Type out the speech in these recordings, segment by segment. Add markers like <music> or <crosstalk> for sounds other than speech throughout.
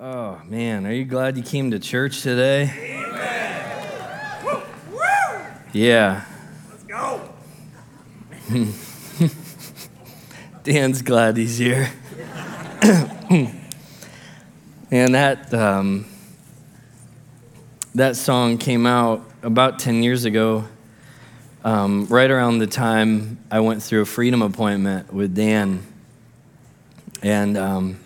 Oh, man, are you glad you came to church today? Amen. Yeah. Let's go. Dan's glad he's here. and that, um, that song came out about 10 years ago, um, right around the time I went through a freedom appointment with Dan. And um,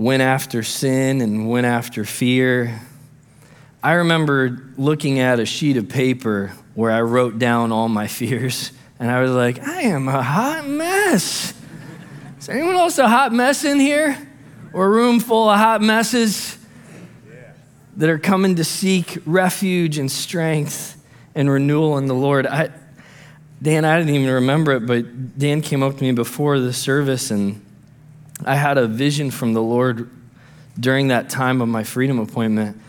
went after sin and went after fear. I remember looking at a sheet of paper where I wrote down all my fears, and I was like, I am a hot mess. Is anyone else a hot mess in here? Or a room full of hot messes that are coming to seek refuge and strength and renewal in the Lord? I, Dan, I didn't even remember it, but Dan came up to me before the service and I had a vision from the Lord during that time of my freedom appointment.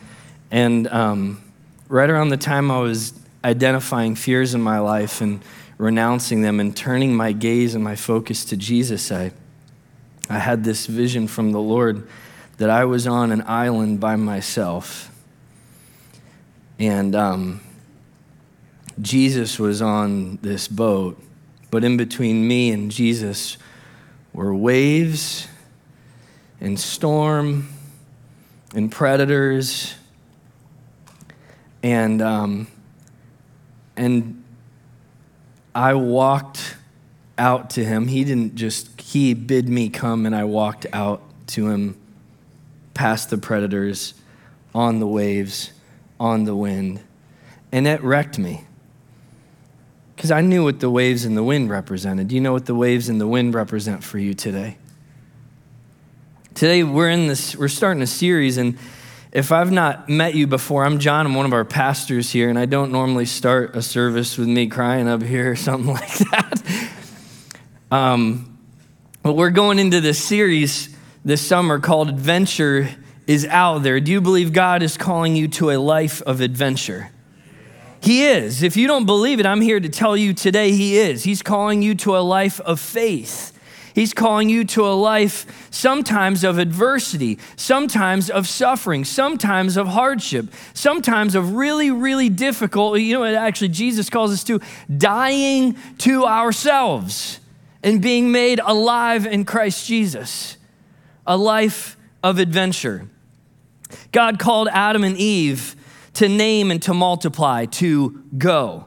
And um, right around the time I was identifying fears in my life and renouncing them and turning my gaze and my focus to Jesus, I, I had this vision from the Lord that I was on an island by myself. And um, Jesus was on this boat, but in between me and Jesus were waves and storm and predators and um, and I walked out to him. He didn't just he bid me come, and I walked out to him, past the predators, on the waves, on the wind, and it wrecked me because I knew what the waves and the wind represented. Do you know what the waves and the wind represent for you today? Today we're in this, we're starting a series, and if I've not met you before, I'm Jon. I'm one of our pastors here, and I don't normally start a service with me crying up here or <laughs> something like that. Um, but we're going into this series this summer called Adventure is Out There. Do you believe God is calling you to a life of adventure? He is. If you don't believe it, I'm here to tell you today He is. He's calling you to a life of faith. He's calling you to a life sometimes of adversity, sometimes of suffering, sometimes of hardship, sometimes of really, really difficult. You know, actually, Jesus calls us to dying to ourselves and being made alive in Christ Jesus. A life of adventure. God called Adam and Eve to name and to multiply, to go.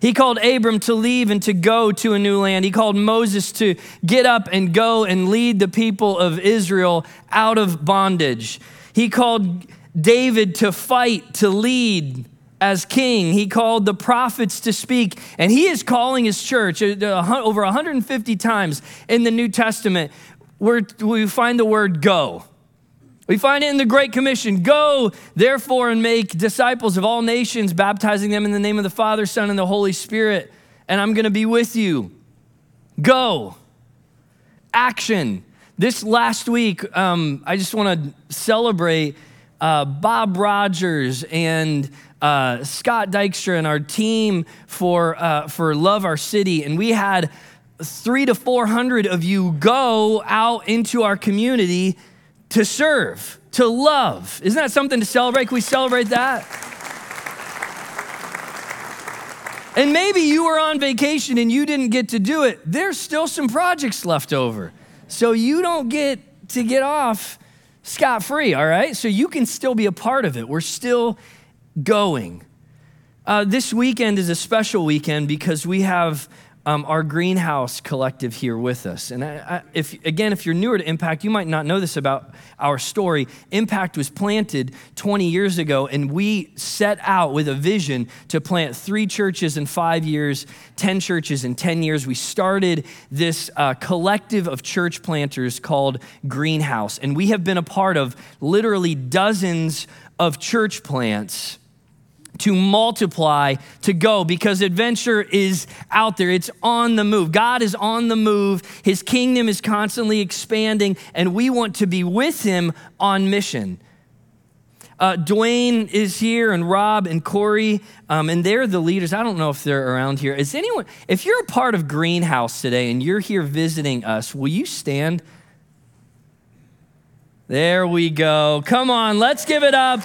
He called Abram to leave and to go to a new land. He called Moses to get up and go and lead the people of Israel out of bondage. He called David to fight, to lead as king. He called the prophets to speak, and he is calling his church uh, over 150 times in the New Testament where we find the word go. We find it in the Great Commission Go, therefore, and make disciples of all nations, baptizing them in the name of the Father, Son, and the Holy Spirit, and I'm going to be with you. Go. Action. This last week, um, I just want to celebrate uh, Bob Rogers and uh, Scott Dykstra and our team for, uh, for Love Our City. And we had three to 400 of you go out into our community to serve, to love. Isn't that something to celebrate? Can we celebrate that? And maybe you were on vacation and you didn't get to do it. There's still some projects left over. So you don't get to get off scot free, all right? So you can still be a part of it. We're still going. Uh, this weekend is a special weekend because we have um, our greenhouse collective here with us. And I, I, if, again, if you're newer to Impact, you might not know this about our story. Impact was planted 20 years ago, and we set out with a vision to plant three churches in five years, 10 churches in 10 years. We started this uh, collective of church planters called Greenhouse, and we have been a part of literally dozens of church plants to multiply, to go, because adventure is out there. It's on the move. God is on the move. His kingdom is constantly expanding, and we want to be with Him on mission. Uh, Dwayne is here, and Rob and Corey, um, and they're the leaders. I don't know if they're around here. Is anyone, if you're a part of Greenhouse today and you're here visiting us, will you stand? There we go. Come on, let's give it up.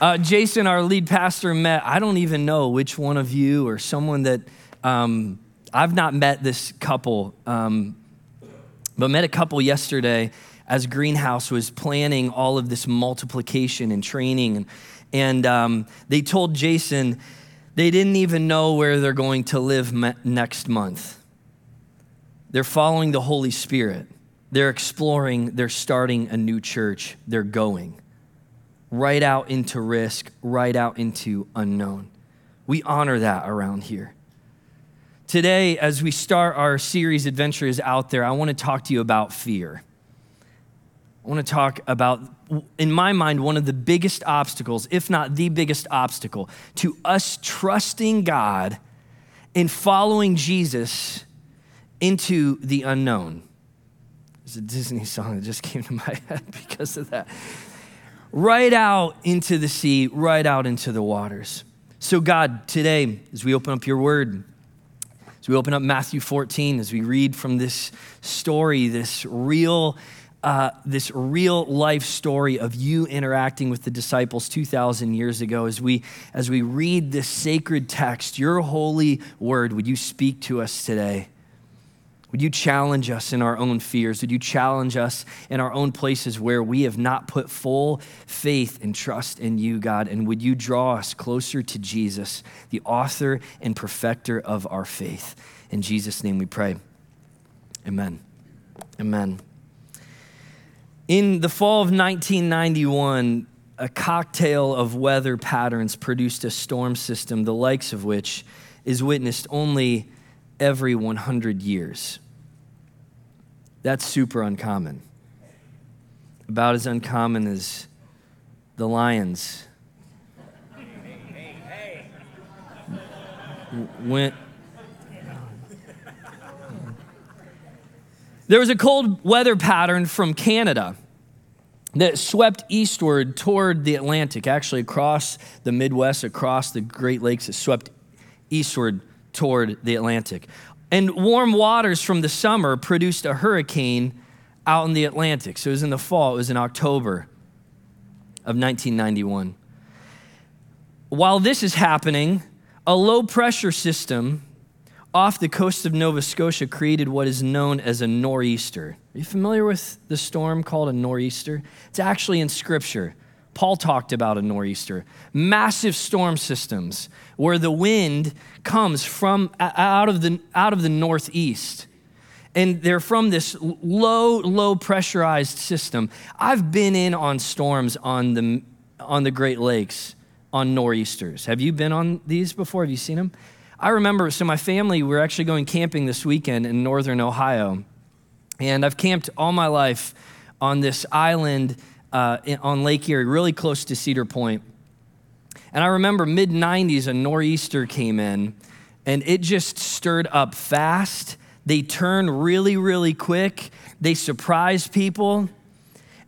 Uh, Jason, our lead pastor, met, I don't even know which one of you or someone that um, I've not met this couple, um, but met a couple yesterday as Greenhouse was planning all of this multiplication and training. And, and um, they told Jason they didn't even know where they're going to live me- next month. They're following the Holy Spirit. They're exploring, they're starting a new church, they're going right out into risk, right out into unknown. We honor that around here. Today, as we start our series, Adventures Out There, I want to talk to you about fear. I want to talk about, in my mind, one of the biggest obstacles, if not the biggest obstacle, to us trusting God and following Jesus into the unknown. There's a Disney song that just came to my <laughs> head because of that right out into the sea, right out into the waters. So, God, today, as we open up your word, as we open up Matthew 14, as we read from this story, this real, uh, this real life story of you interacting with the disciples 2,000 years ago, as we, as we read this sacred text, your holy word, would you speak to us today? Would you challenge us in our own fears? Would you challenge us in our own places where we have not put full faith and trust in you, God? And would you draw us closer to Jesus, the author and perfecter of our faith? In Jesus' name we pray. Amen. Amen. In the fall of 1991, a cocktail of weather patterns produced a storm system, the likes of which is witnessed only every 100 years. That's super uncommon. About as uncommon as the lions. Went. There was a cold weather pattern from Canada that swept eastward toward the Atlantic, actually across the Midwest, across the Great Lakes. It swept eastward toward the Atlantic. And warm waters from the summer produced a hurricane out in the Atlantic. So it was in the fall, it was in October of 1991. While this is happening, a low pressure system off the coast of Nova Scotia created what is known as a nor'easter. Are you familiar with the storm called a nor'easter? It's actually in Scripture. Paul talked about a nor'easter, massive storm systems where the wind comes from out of the, out of the northeast. And they're from this low, low pressurized system. I've been in on storms on the, on the Great Lakes on nor'easters. Have you been on these before? Have you seen them? I remember, so my family, we're actually going camping this weekend in northern Ohio. And I've camped all my life on this island uh, on Lake Erie, really close to Cedar Point. And I remember mid 90s, a nor'easter came in and it just stirred up fast. They turned really, really quick. They surprised people.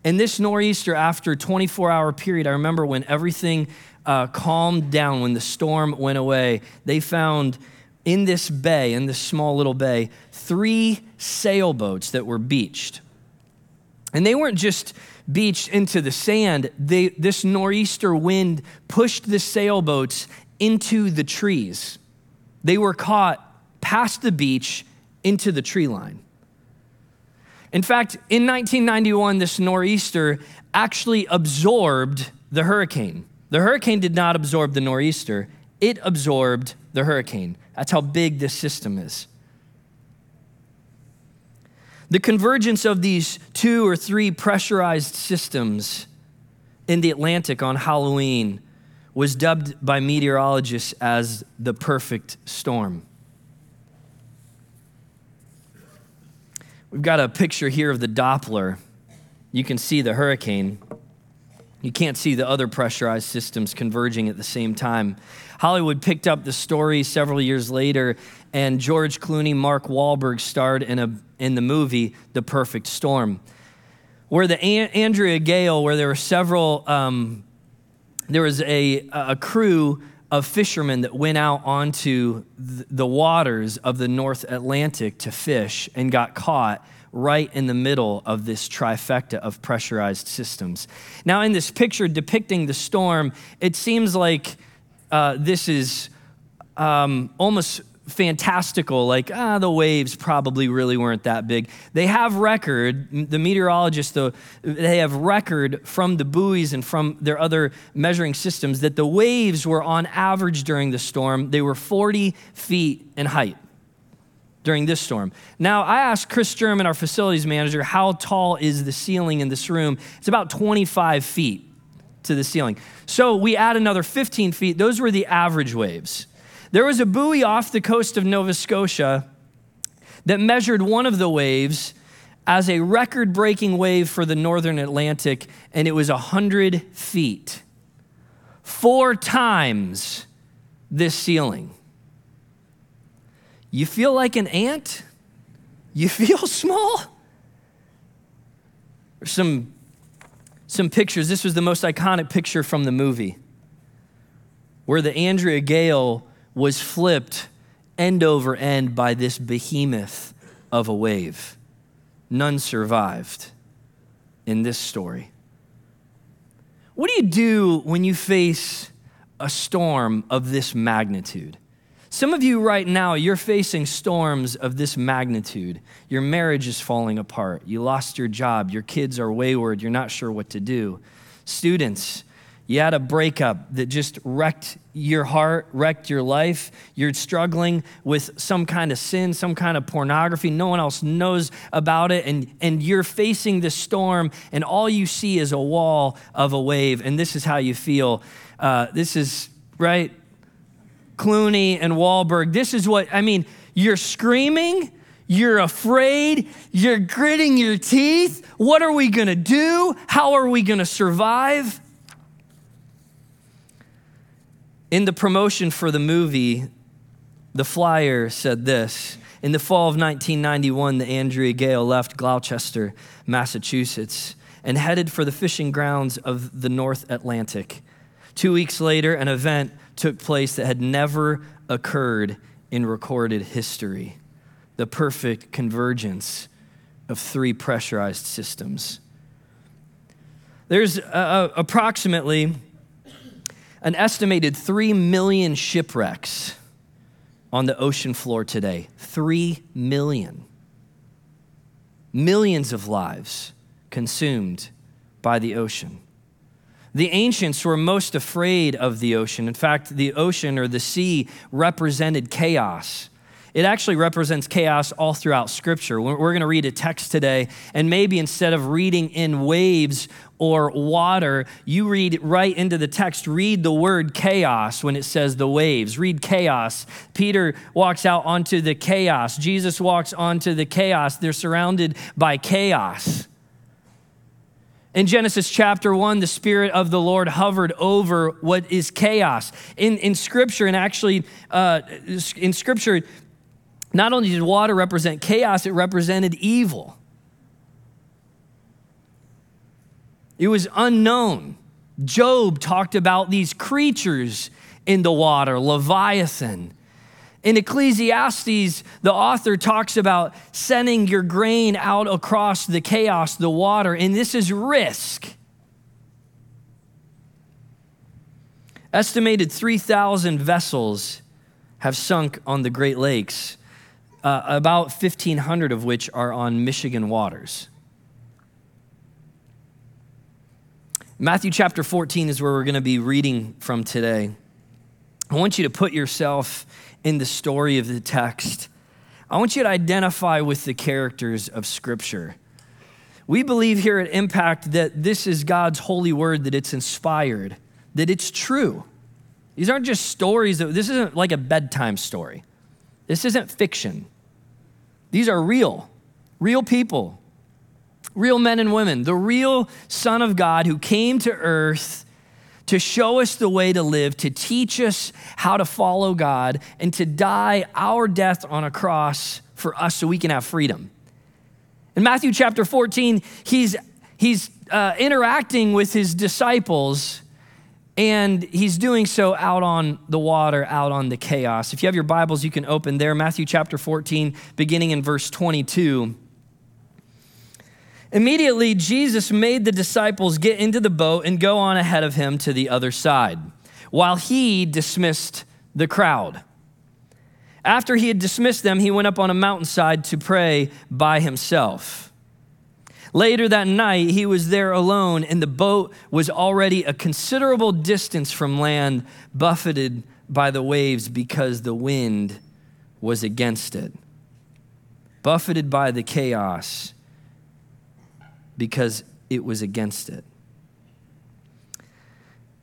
And this nor'easter, after a 24 hour period, I remember when everything uh, calmed down, when the storm went away, they found in this bay, in this small little bay, three sailboats that were beached. And they weren't just beached into the sand, they, this nor'easter wind pushed the sailboats into the trees. They were caught past the beach into the tree line. In fact, in 1991, this nor'easter actually absorbed the hurricane. The hurricane did not absorb the nor'easter, it absorbed the hurricane. That's how big this system is. The convergence of these two or three pressurized systems in the Atlantic on Halloween was dubbed by meteorologists as the perfect storm. We've got a picture here of the Doppler. You can see the hurricane. You can't see the other pressurized systems converging at the same time. Hollywood picked up the story several years later, and George Clooney, Mark Wahlberg starred in, a, in the movie The Perfect Storm, where the Andrea Gail, where there were several, um, there was a, a crew of fishermen that went out onto the waters of the North Atlantic to fish and got caught right in the middle of this trifecta of pressurized systems. Now, in this picture depicting the storm, it seems like uh, this is um, almost fantastical, like, ah, the waves probably really weren't that big. They have record, the meteorologists, though, they have record from the buoys and from their other measuring systems that the waves were on average during the storm, they were 40 feet in height during this storm. Now, I asked Chris German, our facilities manager, how tall is the ceiling in this room? It's about 25 feet to the ceiling. So we add another 15 feet. Those were the average waves. There was a buoy off the coast of Nova Scotia that measured one of the waves as a record breaking wave for the northern Atlantic, and it was 100 feet. Four times this ceiling. You feel like an ant? You <laughs> feel small? Some, some pictures. This was the most iconic picture from the movie where the Andrea Gail was flipped end over end by this behemoth of a wave. None survived in this story. What do you do when you face a storm of this magnitude? Some of you right now, you're facing storms of this magnitude. Your marriage is falling apart. You lost your job. Your kids are wayward. You're not sure what to do. Students, you had a breakup that just wrecked your heart, wrecked your life. You're struggling with some kind of sin, some kind of pornography. No one else knows about it. And, and you're facing this storm, and all you see is a wall of a wave. And this is how you feel. Uh, this is, right? Clooney and Wahlberg. This is what, I mean, you're screaming. You're afraid. You're gritting your teeth. What are we going to do? How are we going to survive? In the promotion for the movie, the flyer said this In the fall of 1991, the Andrea Gail left Gloucester, Massachusetts, and headed for the fishing grounds of the North Atlantic. Two weeks later, an event took place that had never occurred in recorded history the perfect convergence of three pressurized systems. There's uh, uh approximately an estimated 3 million shipwrecks on the ocean floor today. 3 million. Millions of lives consumed by the ocean. The ancients were most afraid of the ocean. In fact, the ocean or the sea represented chaos. It actually represents chaos all throughout Scripture. We're going to read a text today, and maybe instead of reading in waves or water, you read right into the text. Read the word chaos when it says the waves. Read chaos. Peter walks out onto the chaos. Jesus walks onto the chaos. They're surrounded by chaos. In Genesis chapter 1, the Spirit of the Lord hovered over what is chaos. In, in Scripture, and actually uh, in Scripture, not only did water represent chaos, it represented evil. It was unknown. Job talked about these creatures in the water, Leviathan. In Ecclesiastes, the author talks about sending your grain out across the chaos, the water, and this is risk. Estimated 3,000 vessels have sunk on the Great Lakes uh, about 1,500 of which are on Michigan waters. Matthew chapter 14 is where we're going to be reading from today. I want you to put yourself in the story of the text. I want you to identify with the characters of Scripture. We believe here at Impact that this is God's holy word, that it's inspired, that it's true. These aren't just stories, this isn't like a bedtime story. This isn't fiction. These are real, real people, real men and women, the real Son of God who came to earth to show us the way to live, to teach us how to follow God, and to die our death on a cross for us so we can have freedom. In Matthew chapter 14, he's, he's uh, interacting with his disciples And he's doing so out on the water, out on the chaos. If you have your Bibles, you can open there. Matthew chapter 14, beginning in verse 22. Immediately, Jesus made the disciples get into the boat and go on ahead of him to the other side, while he dismissed the crowd. After he had dismissed them, he went up on a mountainside to pray by himself. Later that night, he was there alone, and the boat was already a considerable distance from land, buffeted by the waves because the wind was against it. Buffeted by the chaos because it was against it.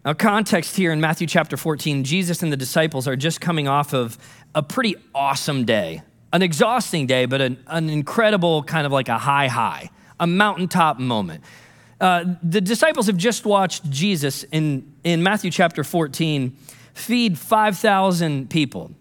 Now, context here in Matthew chapter 14, Jesus and the disciples are just coming off of a pretty awesome day, an exhausting day, but an, an incredible kind of like a high high a mountaintop moment. Uh, the disciples have just watched Jesus in, in Matthew chapter 14 feed 5,000 people.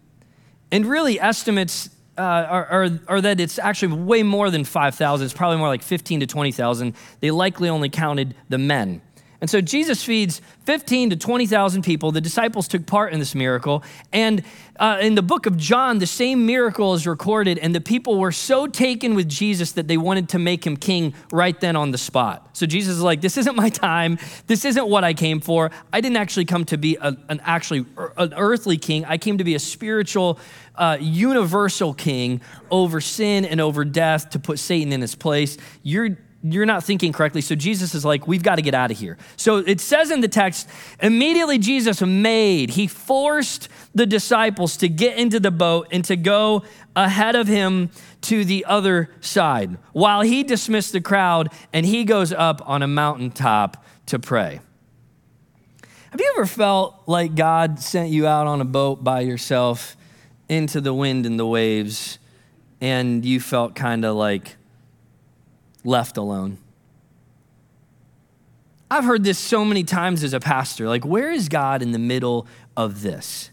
And really, estimates uh, are, are, are, that it's actually way more than 5,000. It's probably more like 15 to 20,000. They likely only counted the men. And so Jesus feeds 15 to 20,000 people. The disciples took part in this miracle. And uh, in the book of John, the same miracle is recorded, and the people were so taken with Jesus that they wanted to make him king right then on the spot. So Jesus is like, This isn't my time. This isn't what I came for. I didn't actually come to be an actually an earthly king. I came to be a spiritual, uh, universal king over sin and over death to put Satan in his place. You're you're not thinking correctly. So Jesus is like, we've got to get out of here. So it says in the text, immediately Jesus made, he forced the disciples to get into the boat and to go ahead of him to the other side while he dismissed the crowd and he goes up on a mountaintop to pray. Have you ever felt like God sent you out on a boat by yourself into the wind and the waves and you felt kind of like, left alone. I've heard this so many times as a pastor. Like, where is God in the middle of this?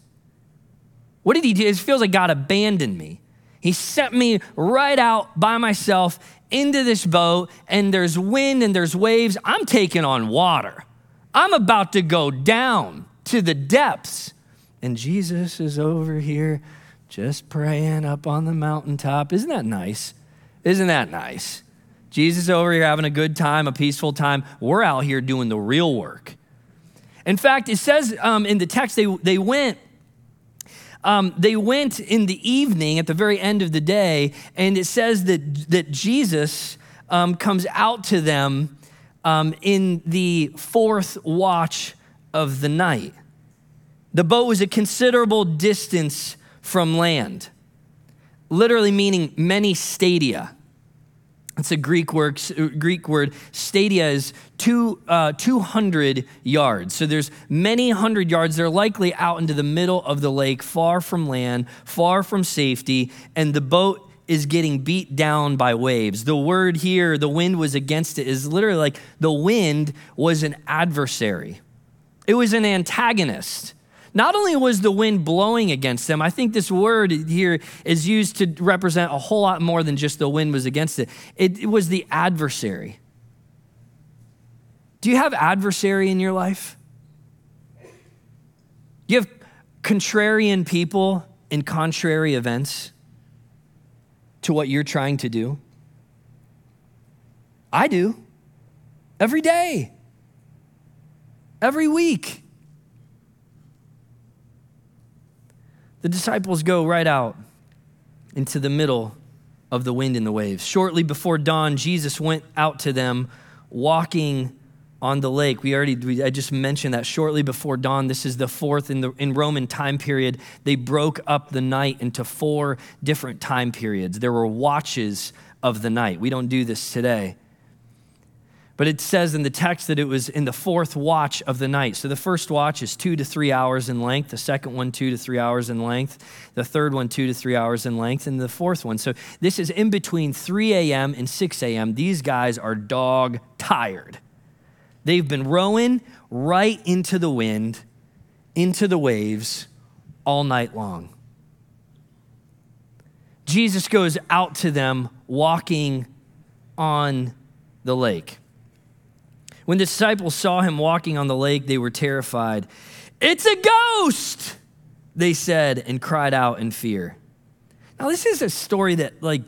What did he do? It feels like God abandoned me. He sent me right out by myself into this boat, and there's wind and there's waves. I'm taking on water. I'm about to go down to the depths. And Jesus is over here just praying up on the mountaintop. Isn't that nice? Isn't that nice? Jesus over here having a good time, a peaceful time. We're out here doing the real work. In fact, it says um, in the text they, they went. Um, they went in the evening at the very end of the day, and it says that, that Jesus um, comes out to them um, in the fourth watch of the night. The boat was a considerable distance from land, literally meaning many stadia. It's a Greek word. Greek word. Stadia is two, uh, 200 yards. So there's many hundred yards. They're likely out into the middle of the lake, far from land, far from safety, and the boat is getting beat down by waves. The word here, the wind was against it, is literally like the wind was an adversary. It was an antagonist. Not only was the wind blowing against them, I think this word here is used to represent a whole lot more than just the wind was against it. It, it was the adversary. Do you have adversary in your life? You have contrarian people in contrary events to what you're trying to do? I do. Every day. Every week. The disciples go right out into the middle of the wind and the waves. Shortly before dawn, Jesus went out to them walking on the lake. We already, we, I just mentioned that shortly before dawn. This is the fourth in the in Roman time period. They broke up the night into four different time periods. There were watches of the night. We don't do this today. But it says in the text that it was in the fourth watch of the night. So the first watch is two to three hours in length, the second one, two to three hours in length, the third one, two to three hours in length, and the fourth one. So this is in between 3 a.m. and 6 a.m. These guys are dog tired. They've been rowing right into the wind, into the waves all night long. Jesus goes out to them walking on the lake. When the disciples saw him walking on the lake, they were terrified. It's a ghost, they said, and cried out in fear. Now, this is a story that, like,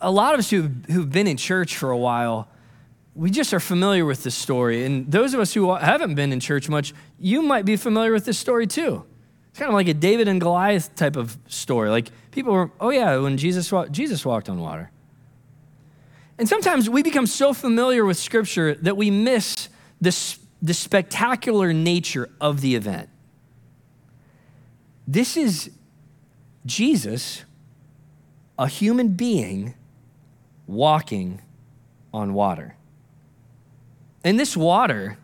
a lot of us who've, who've been in church for a while, we just are familiar with this story. And those of us who haven't been in church much, you might be familiar with this story too. It's kind of like a David and Goliath type of story. Like people were, oh yeah, when Jesus Jesus walked on water. And sometimes we become so familiar with Scripture that we miss the, the spectacular nature of the event. This is Jesus, a human being, walking on water. And this water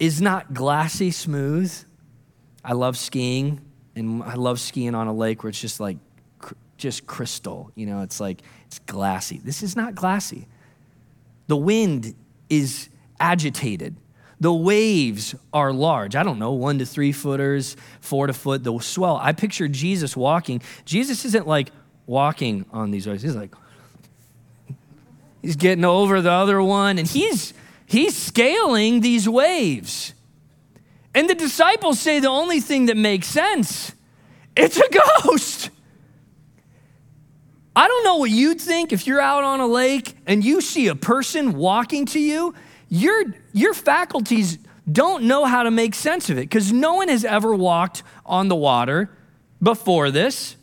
is not glassy smooth. I love skiing, and I love skiing on a lake where it's just like just crystal. You know, it's like it's glassy. This is not glassy. The wind is agitated. The waves are large. I don't know, one to three footers, four to foot, the swell. I picture Jesus walking. Jesus isn't like walking on these waves. He's like, he's getting over the other one, and he's he's scaling these waves. And the disciples say the only thing that makes sense, it's a ghost. I don't know what you'd think if you're out on a lake and you see a person walking to you. Your, your faculties don't know how to make sense of it because no one has ever walked on the water before this.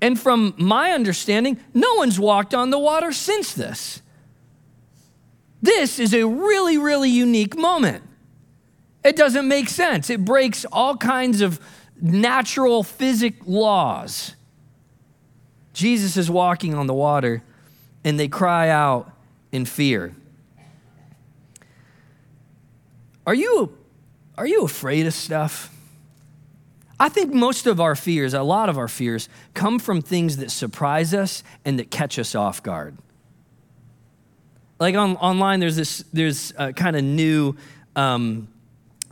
And from my understanding, no one's walked on the water since this. This is a really, really unique moment. It doesn't make sense. It breaks all kinds of natural physic laws. Jesus is walking on the water, and they cry out in fear. Are you, are you afraid of stuff? I think most of our fears, a lot of our fears, come from things that surprise us and that catch us off guard. Like on, online, there's this there's kind of new um,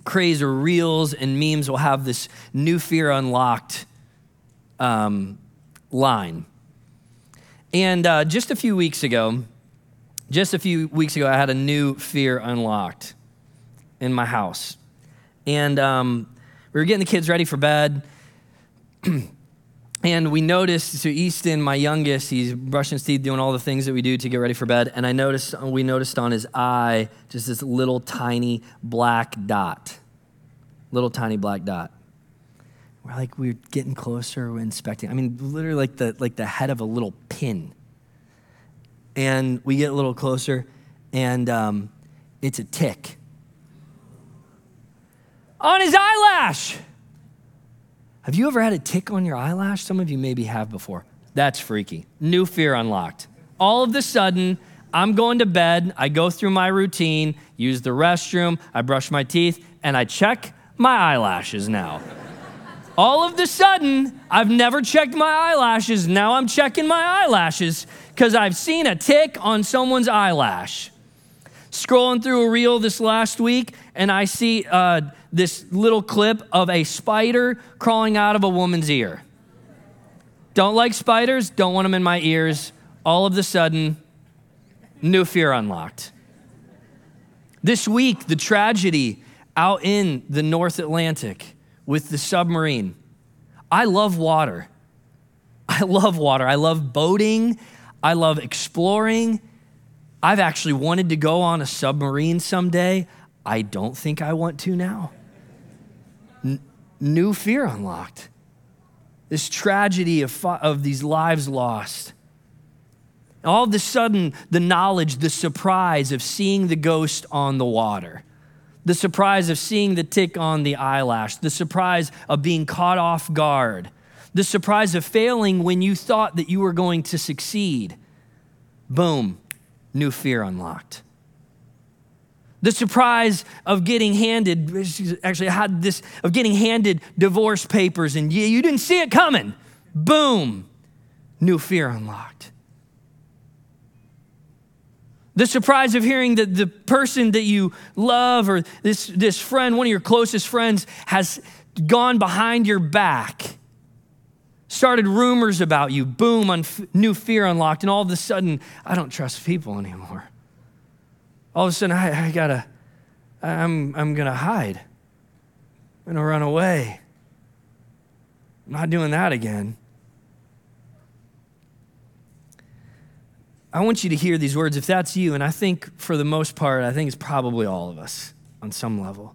craze or reels and memes will have this new fear unlocked um, line. And uh, just a few weeks ago, just a few weeks ago, I had a new fear unlocked in my house. And um, we were getting the kids ready for bed. <clears throat> and we noticed, so Easton, my youngest, he's brushing his teeth, doing all the things that we do to get ready for bed. And I noticed, we noticed on his eye just this little tiny black dot. Little tiny black dot. We're like, we're getting closer, we're inspecting. I mean, literally like the, like the head of a little pin. And we get a little closer, and um, it's a tick on his eyelash. Have you ever had a tick on your eyelash? Some of you maybe have before. That's freaky. New fear unlocked. All of a sudden, I'm going to bed. I go through my routine, use the restroom, I brush my teeth, and I check my eyelashes now. All of the sudden, I've never checked my eyelashes. Now I'm checking my eyelashes because I've seen a tick on someone's eyelash. Scrolling through a reel this last week, and I see uh, this little clip of a spider crawling out of a woman's ear. Don't like spiders, don't want them in my ears. All of the sudden, new fear unlocked. This week, the tragedy out in the North Atlantic with the submarine. I love water. I <laughs> love water. I love boating. I love exploring. I've actually wanted to go on a submarine someday. I don't think I want to now. N- new fear unlocked. This tragedy of, of these lives lost. All of a sudden, the knowledge, the surprise of seeing the ghost on the water the surprise of seeing the tick on the eyelash, the surprise of being caught off guard, the surprise of failing when you thought that you were going to succeed. Boom, new fear unlocked. The surprise of getting handed, actually, I had this, of getting handed divorce papers and you, you didn't see it coming. Boom, new fear unlocked. The surprise of hearing that the person that you love or this, this friend, one of your closest friends, has gone behind your back, started rumors about you, boom, new fear unlocked, and all of a sudden, I don't trust people anymore. all of a sudden I, I gotta, I'm, I'm gonna hide. I'm gonna run away. I'm not doing that again. I want you to hear these words if that's you, and I think for the most part, I think it's probably all of us on some level.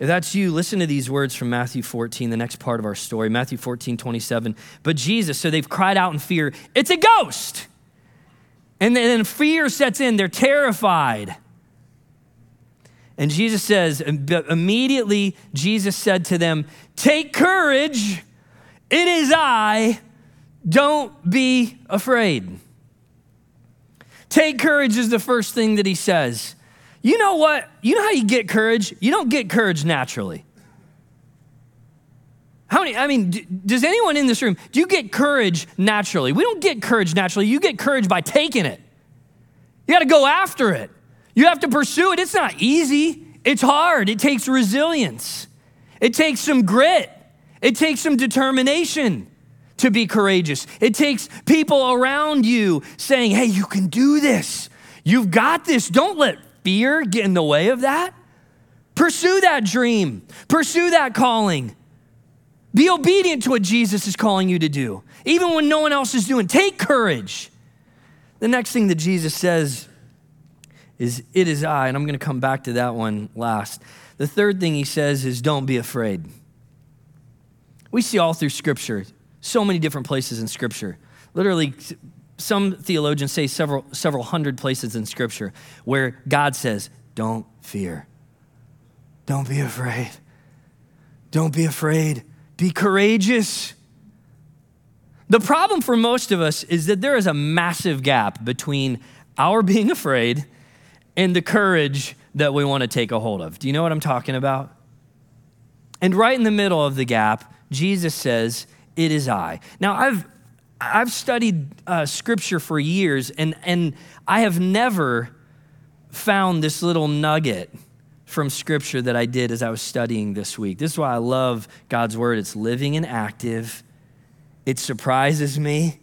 If that's you, listen to these words from Matthew 14, the next part of our story. Matthew 14, 27. But Jesus, so they've cried out in fear, it's a ghost. And then fear sets in, they're terrified. And Jesus says, immediately Jesus said to them, Take courage, it is I, don't be afraid. Take courage is the first thing that he says. You know what? You know how you get courage? You don't get courage naturally. How many, I mean, does anyone in this room, do you get courage naturally? We don't get courage naturally. You get courage by taking it. You got to go after it. You have to pursue it. It's not easy, it's hard. It takes resilience, it takes some grit, it takes some determination to be courageous. It takes people around you saying, hey, you can do this. You've got this. Don't let fear get in the way of that. Pursue that dream, pursue that calling. Be obedient to what Jesus is calling you to do, even when no one else is doing. Take courage. The next thing that Jesus says is, It is I, and I'm going to come back to that one last. The third thing he says is, Don't be afraid. We see all through Scripture so many different places in Scripture. Literally, some theologians say several, several hundred places in Scripture where God says, Don't fear. Don't be afraid. Don't be afraid. Be courageous. The problem for most of us is that there is a massive gap between our being afraid and the courage that we want to take a hold of. Do you know what I'm talking about? And right in the middle of the gap, Jesus says, it is I. Now, I've, I've studied uh, scripture for years, and, and I have never found this little nugget from scripture that I did as I was studying this week. This is why I love God's word. It's living and active, it surprises me.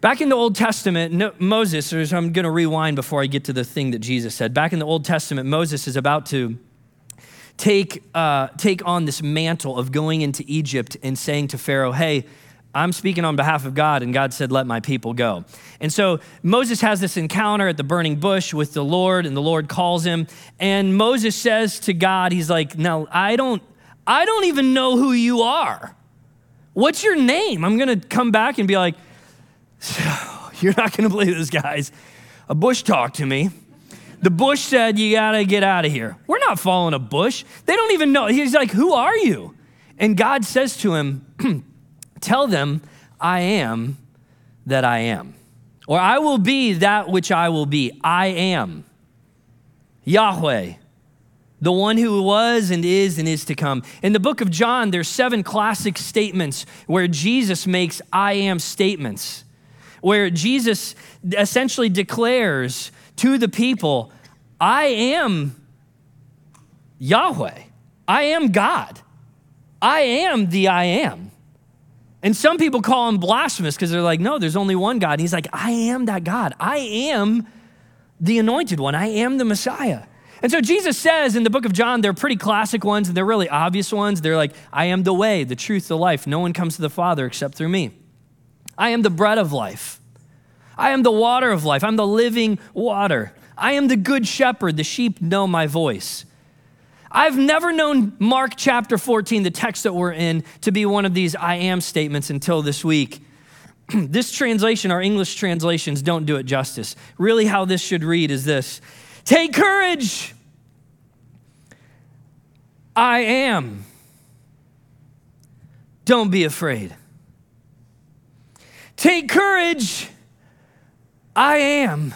Back in the Old Testament, Moses, I'm going to rewind before I get to the thing that Jesus said. Back in the Old Testament, Moses is about to take, uh, take on this mantle of going into Egypt and saying to Pharaoh, hey, I'm speaking on behalf of God, and God said, Let my people go. And so Moses has this encounter at the burning bush with the Lord, and the Lord calls him. And Moses says to God, He's like, Now, I don't, I don't even know who you are. What's your name? I'm gonna come back and be like, <laughs> You're not gonna believe this, guys. A bush talked to me. The bush said, You got to get out of here. We're not following a bush. They don't even know. He's like, Who are you? And God says to him, <clears throat> Tell them, I am that I am. Or I will be that which I will be. I am Yahweh, the one who was and is and is to come. In the book of John, there's seven classic statements where Jesus makes I am statements, where Jesus essentially declares to the people, I am Yahweh. I am God. I am the I am. And some people call him blasphemous because they're like, no, there's only one God. And he's like, I am that God. I am the anointed one. I am the Messiah. And so Jesus says in the book of John, they're pretty classic ones and they're really obvious ones. They're like, I am the way, the truth, the life. No one comes to the Father except through me. I am the bread of life. I am the water of life. I'm the living water. I am the good shepherd. The sheep know my voice. I've never known Mark chapter 14, the text that we're in, to be one of these I am statements until this week. <clears throat> this translation, our English translations, don't do it justice. Really, how this should read is this Take courage. I am. Don't be afraid. Take courage. I am.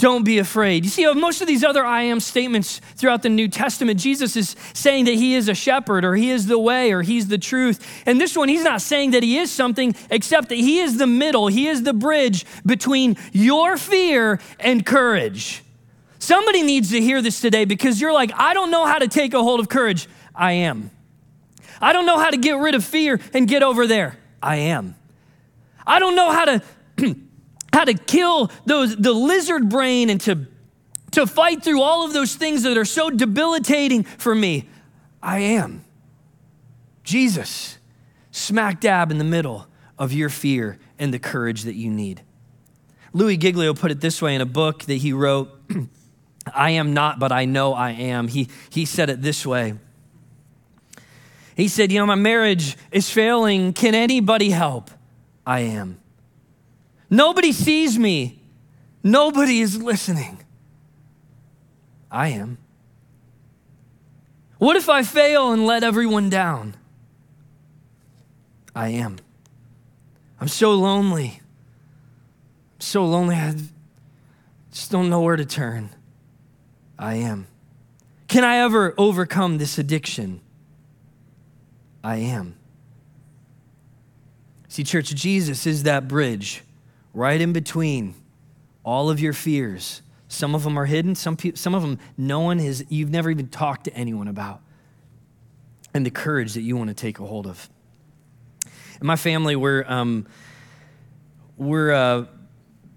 Don't be afraid. You see, uh, most of these other I am statements throughout the New Testament, Jesus is saying that he is a shepherd or he is the way or he's the truth. And this one, he's not saying that he is something except that he is the middle, he is the bridge between your fear and courage. Somebody needs to hear this today because you're like, I don't know how to take a hold of courage. I am. I don't know how to get rid of fear and get over there. I am. I don't know how to <clears throat> how to kill those the lizard brain and to to fight through all of those things that are so debilitating for me. I am. Jesus, smack dab in the middle of your fear and the courage that you need. Louis Giglio put it this way in a book that he wrote <clears throat> I am not, but I know I am. He, he said it this way. He said, You know, my marriage is failing. Can anybody help? I am. Nobody sees me. Nobody is listening. I am. What if I fail and let everyone down? I am. I'm so lonely. I'm so lonely, I just don't know where to turn. I am. Can I ever overcome this addiction? I am. See, church, Jesus is that bridge right in between all of your fears. Some of them are hidden, some, pe- some of them no one has, you've never even talked to anyone about. And the courage that you want to take a hold of. In my family, we're, um, we're uh,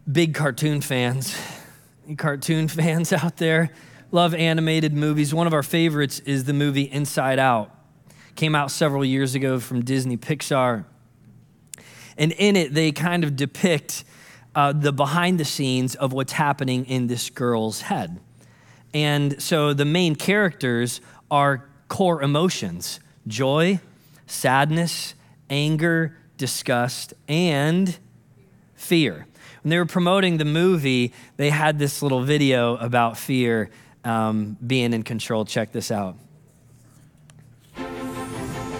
big cartoon fans. <laughs> Cartoon fans <laughs> out there? Love animated movies. One of our favorites is the movie Inside Out. Came out several years ago from Disney Pixar. And in it, they kind of depict uh, the behind the scenes of what's happening in this girl's head. And so the main characters are core emotions joy, sadness, anger, disgust, and fear. When they were promoting the movie, they had this little video about fear um, being in control. Check this out.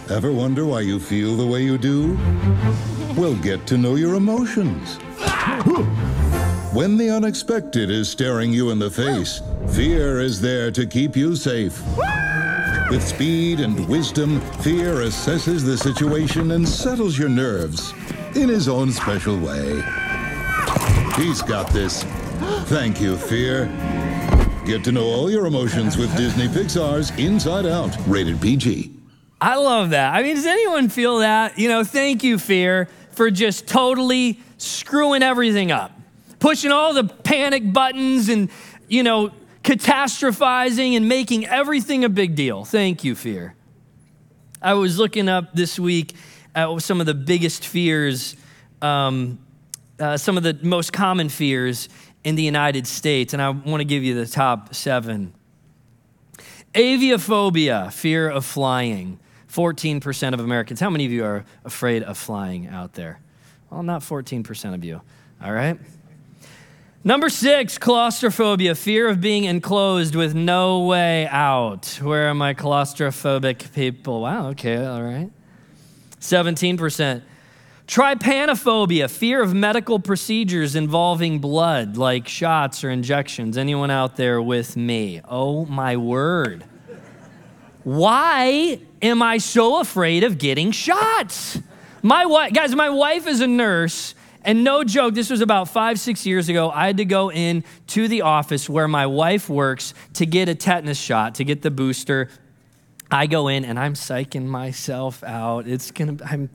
Ever wonder why you feel the way you do? Well, get to know your emotions. <gasps> When the unexpected is staring you in the face, fear is there to keep you safe. <gasps> With speed and wisdom, fear assesses the situation and settles your nerves in his own special way. He's got this. Thank you, fear. Get to know all your emotions with Disney Pixar's Inside Out, rated PG. I love that. I mean, does anyone feel that? You know, thank you, fear, for just totally screwing everything up, pushing all the panic buttons and, you know, catastrophizing and making everything a big deal. Thank you, fear. I was looking up this week at some of the biggest fears, um, uh, some of the most common fears in the United States, and I want to give you the top seven. Aviophobia, fear of flying. 14% of Americans. How many of you are afraid of flying out there? Well, not 14% of you. All right? Number six, claustrophobia, fear of being enclosed with no way out. Where are my claustrophobic people? Wow, okay, all right. 17%. Trypanophobia, fear of medical procedures involving blood, like shots or injections. Anyone out there with me? Oh my word. Why am I so afraid of getting shots? My wife, guys, my wife is a nurse, and no joke, this was about five, six years ago. I had to go in to the office where my wife works to get a tetanus shot, to get the booster. I go in and I'm psyching myself out. It's gonna, I'm,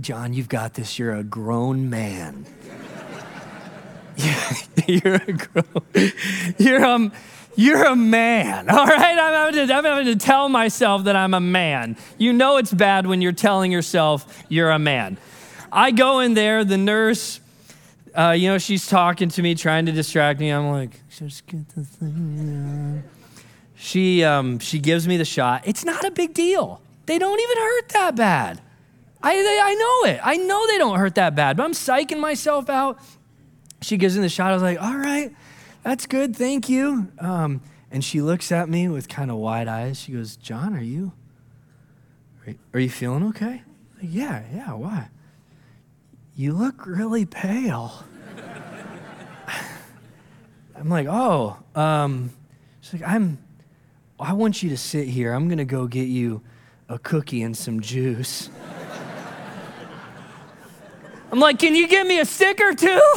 Jon, you've got this. You're a grown man. <laughs> <laughs> you're a grown, <laughs> you're um, you're a man, <laughs> all right? I'm having, to, I'm having to tell myself that I'm a man. You know it's bad when you're telling yourself you're a man. I go in there, the nurse, uh, you know, she's talking to me, trying to distract me. I'm like, just get the thing. She, um, she gives me the shot. It's not a big deal. They don't even hurt that bad. I, they, I know it. I know they don't hurt that bad, but I'm psyching myself out. She gives me the shot. I was like, all right, that's good. Thank you. Um, and she looks at me with kind of wide eyes. She goes, Jon, are you, are you feeling okay? Like, yeah, yeah, why? You look really pale. <laughs> I'm like, oh, um, she's like, I'm, I want you to sit here. I'm going to go get you a cookie and some juice. <laughs> I'm like, can you give me a sticker too?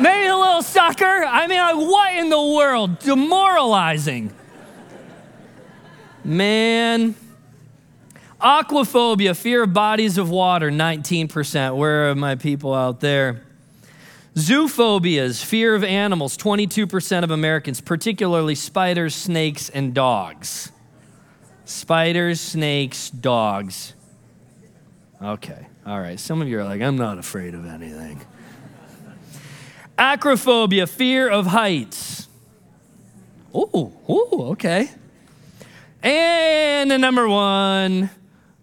Maybe a little sucker? I mean, like, what in the world? Demoralizing. Man. Aquaphobia, fear of bodies of water, 19%. Where are my people out there? Zoophobias, fear of animals, 22% of Americans, particularly spiders, snakes, and dogs. Spiders, snakes, dogs. Okay, all right. Some of you are like, I'm not afraid of anything. Acrophobia, fear of heights. Oh, oh, okay. And the number one,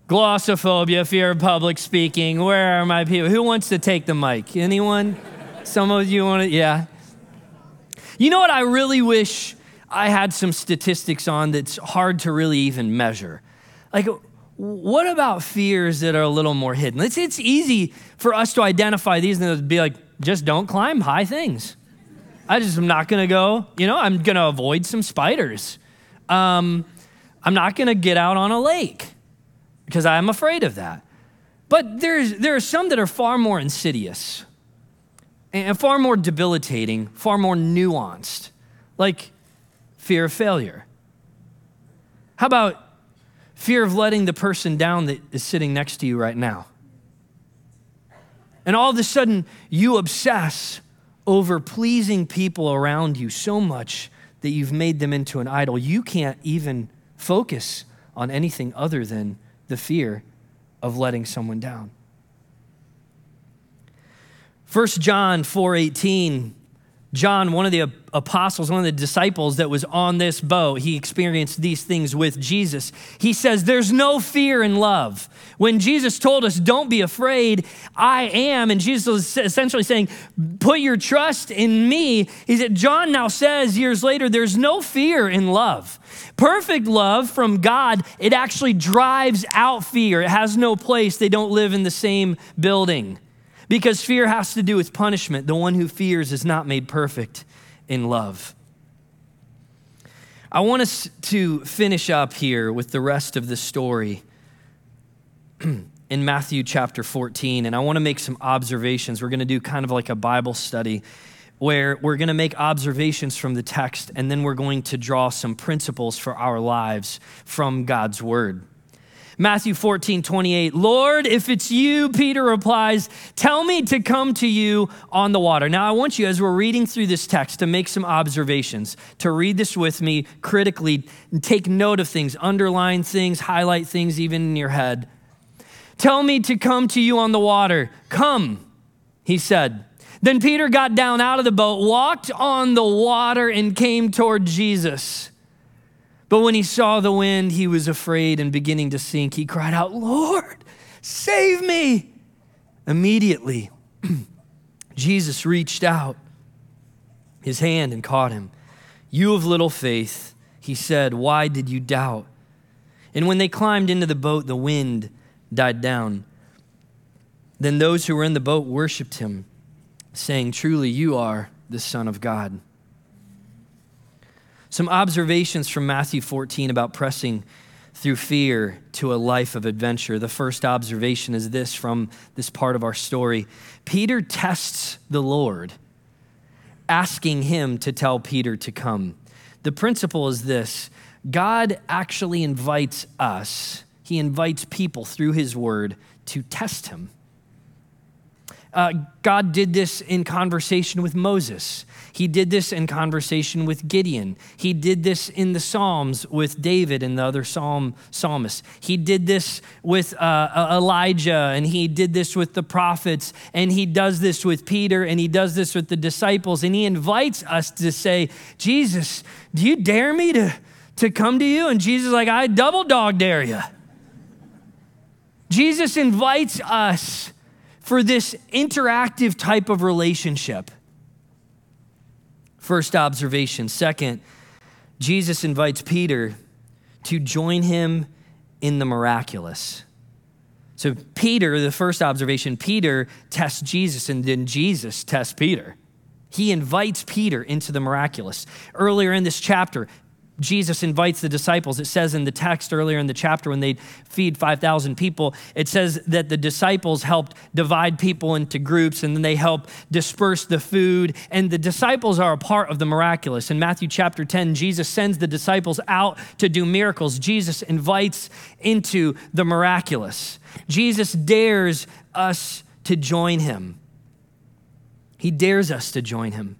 glossophobia, fear of public speaking. Where are my people? Who wants to take the mic? Anyone? Some of you want to, yeah. You know what I really wish I had some statistics on that's hard to really even measure? Like, what about fears that are a little more hidden? It's, it's easy for us to identify these and be like, just don't climb high things. I just am not to go, you know, I'm to avoid some spiders. Um, I'm not to get out on a lake because I'm afraid of that. But there's, there are some that are far more insidious and far more debilitating, far more nuanced, like fear of failure. How about fear of letting the person down that is sitting next to you right now? And all of a sudden, you obsess over pleasing people around you so much that you've made them into an idol. You can't even focus on anything other than the fear of letting someone down. 1 John 4:18 John, one of the apostles, one of the disciples that was on this boat, he experienced these things with Jesus. He says, There's no fear in love. When Jesus told us, Don't be afraid, I am, and Jesus was essentially saying, Put your trust in me. He said, John now says years later, There's no fear in love. Perfect love from God, it actually drives out fear. It has no place. They don't live in the same building. Because fear has to do with punishment. The one who fears is not made perfect in love. I want us to finish up here with the rest of the story in Matthew chapter 14, and I want to make some observations. We're going to do kind of like a Bible study where we're going to make observations from the text, and then we're going to draw some principles for our lives from God's word. Matthew 14, 28. Lord, if it's you, Peter replies, tell me to come to you on the water. Now, I want you, as we're reading through this text, to make some observations, to read this with me critically, take note of things, underline things, highlight things even in your head. Tell me to come to you on the water. Come, he said. Then Peter got down out of the boat, walked on the water, and came toward Jesus. But when he saw the wind, he was afraid and beginning to sink. He cried out, Lord, save me! Immediately, <clears throat> Jesus reached out his hand and caught him. You of little faith, he said, why did you doubt? And when they climbed into the boat, the wind died down. Then those who were in the boat worshiped him, saying, Truly, you are the Son of God. Some observations from Matthew 14 about pressing through fear to a life of adventure. The first observation is this from this part of our story Peter tests the Lord, asking him to tell Peter to come. The principle is this God actually invites us, He invites people through His word to test Him. Uh, God did this in conversation with Moses. He did this in conversation with Gideon. He did this in the Psalms with David and the other psalm psalmists. He did this with uh, Elijah, and he did this with the prophets, and he does this with Peter, and he does this with the disciples. And he invites us to say, Jesus, do you dare me to, to come to you? And Jesus is like, I double dog dare you. Jesus invites us for this interactive type of relationship. First observation. Second, Jesus invites Peter to join him in the miraculous. So, Peter, the first observation, Peter tests Jesus, and then Jesus tests Peter. He invites Peter into the miraculous. Earlier in this chapter, Jesus invites the disciples. It says in the text earlier in the chapter when they feed 5,000 people, it says that the disciples helped divide people into groups and then they help disperse the food. And the disciples are a part of the miraculous. In Matthew chapter 10, Jesus sends the disciples out to do miracles. Jesus invites into the miraculous. Jesus dares us to join him. He dares us to join him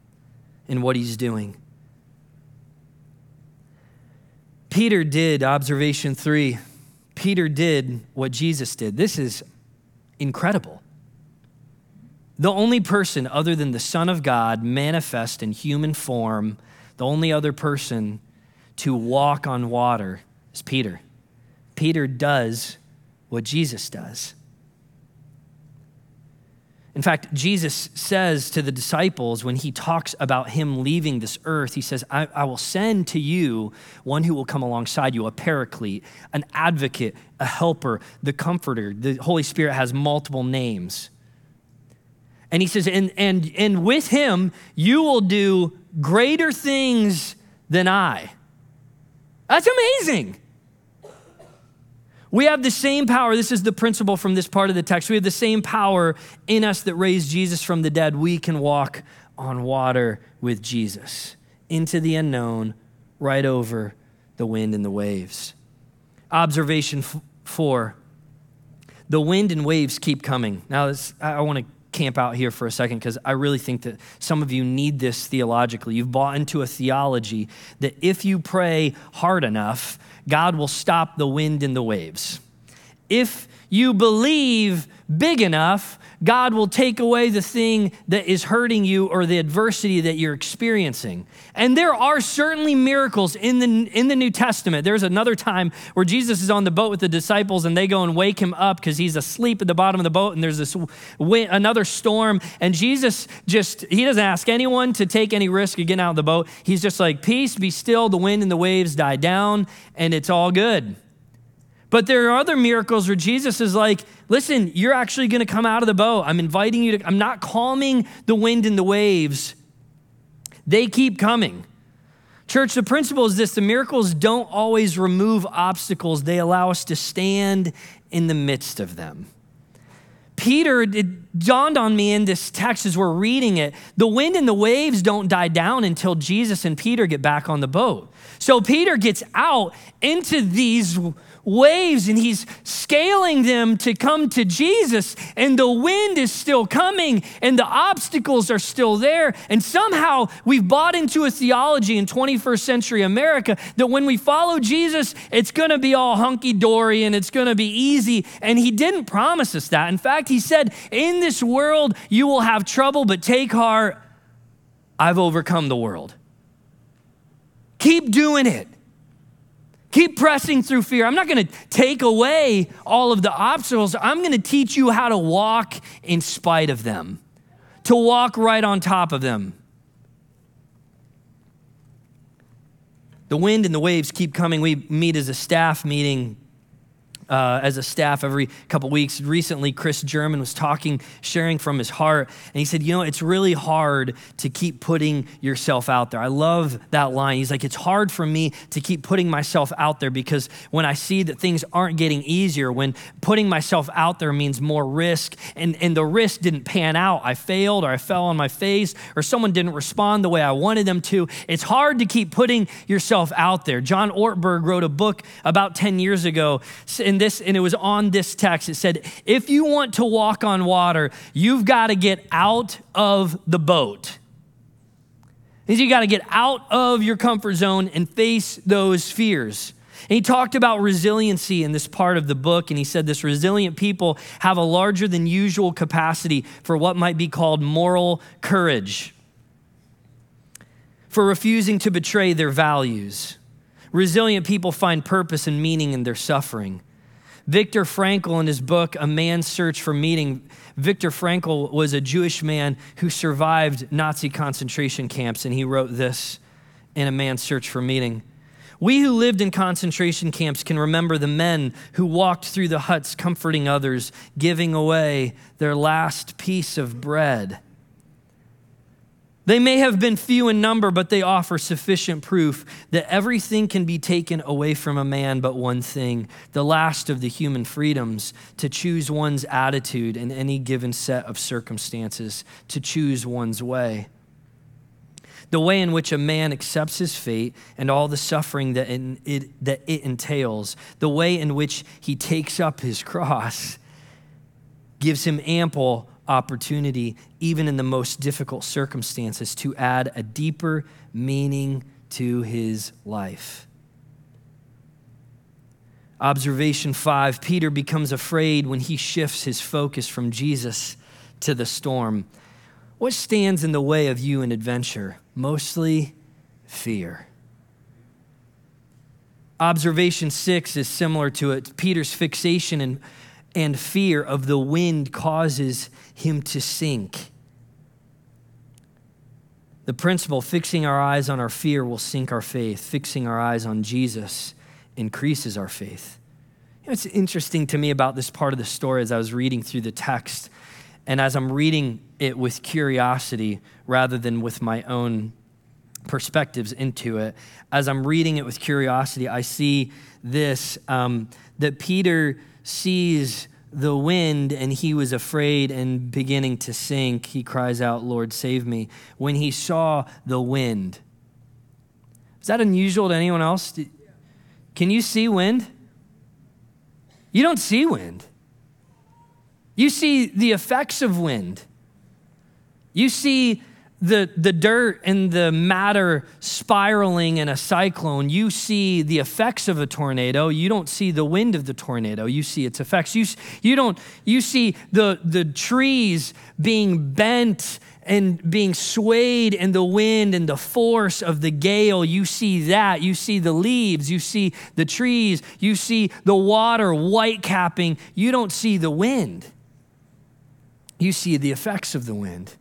in what he's doing. Peter did, observation three, Peter did what Jesus did. This is incredible. The only person other than the Son of God manifest in human form, the only other person to walk on water is Peter. Peter does what Jesus does. In fact, Jesus says to the disciples when he talks about him leaving this earth, he says, I, I, will send to you one who will come alongside you, a paraclete, an advocate, a helper, the comforter. The Holy Spirit has multiple names. And he says, and, and, and with him, you will do greater things than I. That's amazing. We have the same power. This is the principle from this part of the text. We have the same power in us that raised Jesus from the dead. We can walk on water with Jesus into the unknown, right over the wind and the waves. Observation f- four the wind and waves keep coming. Now, this, I want to camp out here for a second because I really think that some of you need this theologically. You've bought into a theology that if you pray hard enough, God will stop the wind and the waves. If you believe big enough, God will take away the thing that is hurting you or the adversity that you're experiencing. And there are certainly miracles in the, in the New Testament. There's another time where Jesus is on the boat with the disciples and they go and wake him up because he's asleep at the bottom of the boat and there's this wind, another storm. And Jesus just, he doesn't ask anyone to take any risk of getting out of the boat. He's just like, Peace, be still. The wind and the waves die down and it's all good. But there are other miracles where Jesus is like, listen, you're actually going to come out of the boat. I'm inviting you to, I'm not calming the wind and the waves. They keep coming. Church, the principle is this the miracles don't always remove obstacles, they allow us to stand in the midst of them. Peter, it dawned on me in this text as we're reading it, the wind and the waves don't die down until Jesus and Peter get back on the boat. So Peter gets out into these waves and he's scaling them to come to Jesus, and the wind is still coming and the obstacles are still there. And somehow we've bought into a theology in 21st century America that when we follow Jesus, it's gonna be all hunky dory and it's gonna be easy. And he didn't promise us that. In fact, he said, In this world you will have trouble, but take heart, I've overcome the world. Keep doing it. Keep pressing through fear. I'm not going to take away all of the obstacles. I'm going to teach you how to walk in spite of them, to walk right on top of them. The wind and the waves keep coming. We meet as a staff meeting uh, as a staff every couple weeks. Recently, Chris German was talking, sharing from his heart, and he said, You know, it's really hard to keep putting yourself out there. I love that line. He's like, It's hard for me to keep putting myself out there because when I see that things aren't getting easier, when putting myself out there means more risk, and, and the risk didn't pan out, I failed or I fell on my face or someone didn't respond the way I wanted them to, it's hard to keep putting yourself out there. John Ortberg wrote a book about 10 years ago, this, and it was on this text. It said, if you want to walk on water, you've got to get out of the boat. You got to get out of your comfort zone and face those fears. And he talked about resiliency in this part of the book, and he said this resilient people have a larger than usual capacity for what might be called moral courage, for refusing to betray their values. Resilient people find purpose and meaning in their suffering. Viktor Frankl, in his book, A Man's Search for Meaning, Viktor Frankl was a Jewish man who survived Nazi concentration camps, and he wrote this in A Man's Search for Meaning. We who lived in concentration camps can remember the men who walked through the huts comforting others, giving away their last piece of bread. They may have been few in number, but they offer sufficient proof that everything can be taken away from a man but one thing the last of the human freedoms to choose one's attitude in any given set of circumstances, to choose one's way. The way in which a man accepts his fate and all the suffering that it, that it entails, the way in which he takes up his cross, gives him ample opportunity, even in the most difficult circumstances, to add a deeper meaning to his life. Observation five Peter becomes afraid when he shifts his focus from Jesus to the storm. What stands in the way of you in adventure? Mostly fear. Observation six is similar to it. Peter's fixation and, and fear of the wind causes him to sink. The principle fixing our eyes on our fear will sink our faith, fixing our eyes on Jesus increases our faith. You know, it's interesting to me about this part of the story as I was reading through the text and as I'm reading it with curiosity rather than with my own perspectives into it, as I'm reading it with curiosity, I see this um, that Peter sees the wind and he was afraid and beginning to sink. He cries out, Lord, save me. When he saw the wind. Is that unusual to anyone else? Can you see wind? You don't see wind. You see the effects of wind. You see the, the dirt and the matter spiraling in a cyclone. You see the effects of a tornado. You don't see the wind of the tornado. You see its effects. You, you, don't, you see the, the trees being bent and being swayed in the wind and the force of the gale. You see that. You see the leaves. You see the trees. You see the water white capping. You don't see the wind you see the effects of the wind.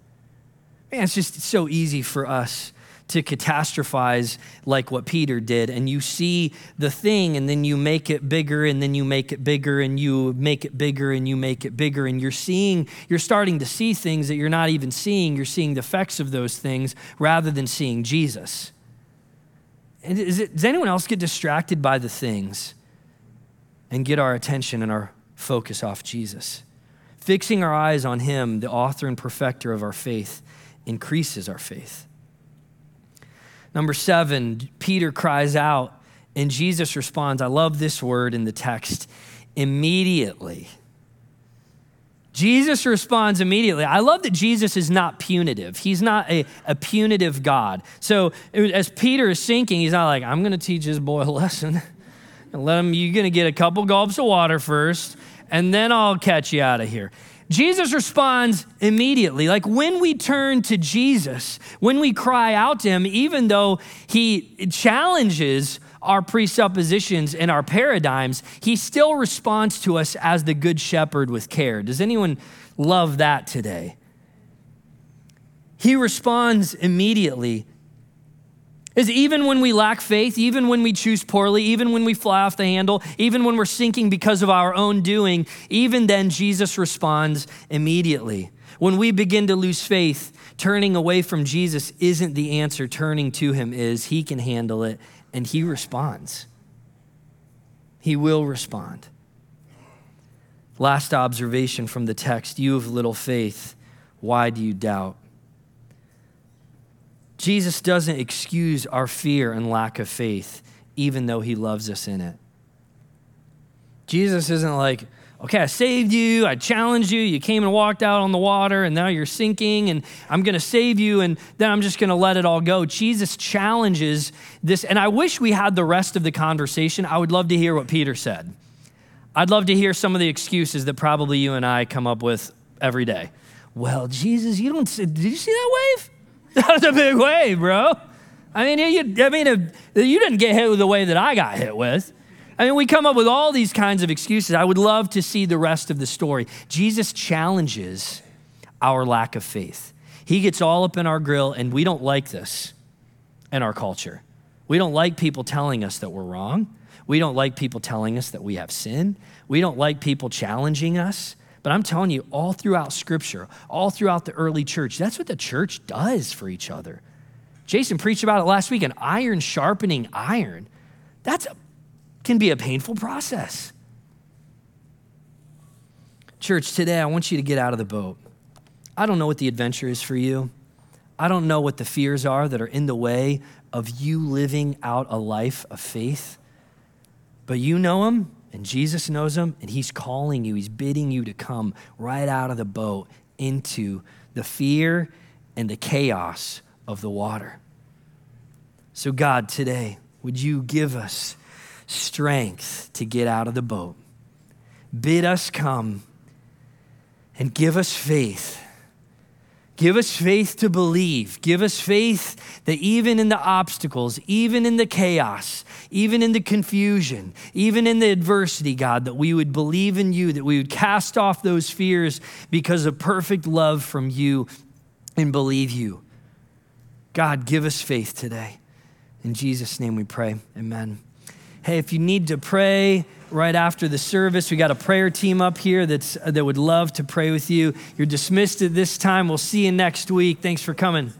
Man, it's just so easy for us to catastrophize like what Peter did. And you see the thing, and then you make it bigger, and then you make it bigger, and you make it bigger, and you make it bigger. And you're seeing, you're starting to see things that you're not even seeing. You're seeing the effects of those things rather than seeing Jesus. And it, does anyone else get distracted by the things and get our attention and our focus off Jesus? Fixing our eyes on Him, the author and perfecter of our faith, increases our faith. Number seven, Peter cries out, and Jesus responds. I love this word in the text immediately. Jesus responds immediately. I love that Jesus is not punitive. He's not a, a punitive God. So as Peter is sinking, he's not like, I'm going to teach this boy a lesson. and <laughs> let him, you're going to get a couple gulps of water first and then I'll catch you out of here. Jesus responds immediately. Like when we turn to Jesus, when we cry out to him, even though he challenges our presuppositions and our paradigms, he still responds to us as the good shepherd with care. Does anyone love that today? He responds immediately is even when we lack faith, even when we choose poorly, even when we fly off the handle, even when we're sinking because of our own doing, even then Jesus responds immediately. When we begin to lose faith, turning away from Jesus isn't the answer, turning to him is. He can handle it, and he responds. He will respond. Last observation from the text you have little faith. Why do you doubt? Jesus doesn't excuse our fear and lack of faith, even though he loves us in it. Jesus isn't like, okay, I saved you, I challenged you, you came and walked out on the water, and now you're sinking, and I'm gonna save you, and then I'm just gonna let it all go. Jesus challenges this, and I wish we had the rest of the conversation. I would love to hear what Peter said. I'd love to hear some of the excuses that probably you and I come up with every day. Well, Jesus, you don't, did you see that wave? <laughs> That was a big wave, bro. I mean, you, I mean, you didn't get hit with the way that I got hit with. I mean, we come up with all these kinds of excuses. I would love to see the rest of the story. Jesus challenges our lack of faith. He gets all up in our grill, and we don't like this in our culture. We don't like people telling us that we're wrong. We don't like people telling us that we have sin. We don't like people challenging us. But I'm telling you, all throughout Scripture, all throughout the early church, that's what the church does for each other. Jason preached about it last week an iron sharpening iron. That's a, can be a painful process. Church, today I want you to get out of the boat. I don't know what the adventure is for you. I don't know what the fears are that are in the way of you living out a life of faith, but you know them and Jesus knows them, and He's calling you, He's bidding you to come right out of the boat into the fear and the chaos of the water. So, God, today, would you give us strength to get out of the boat? Bid us come and give us faith. Give us faith to believe. Give us faith that even in the obstacles, even in the chaos, even in the confusion, even in the adversity, God, that we would believe in you, that we would cast off those fears because of perfect love from you and believe you. God, give us faith today. In Jesus' name we pray. Amen. Hey, if you need to pray right after the service, we got a prayer team up here that's, that would love to pray with you. You're dismissed at this time. We'll see you next week. Thanks for coming.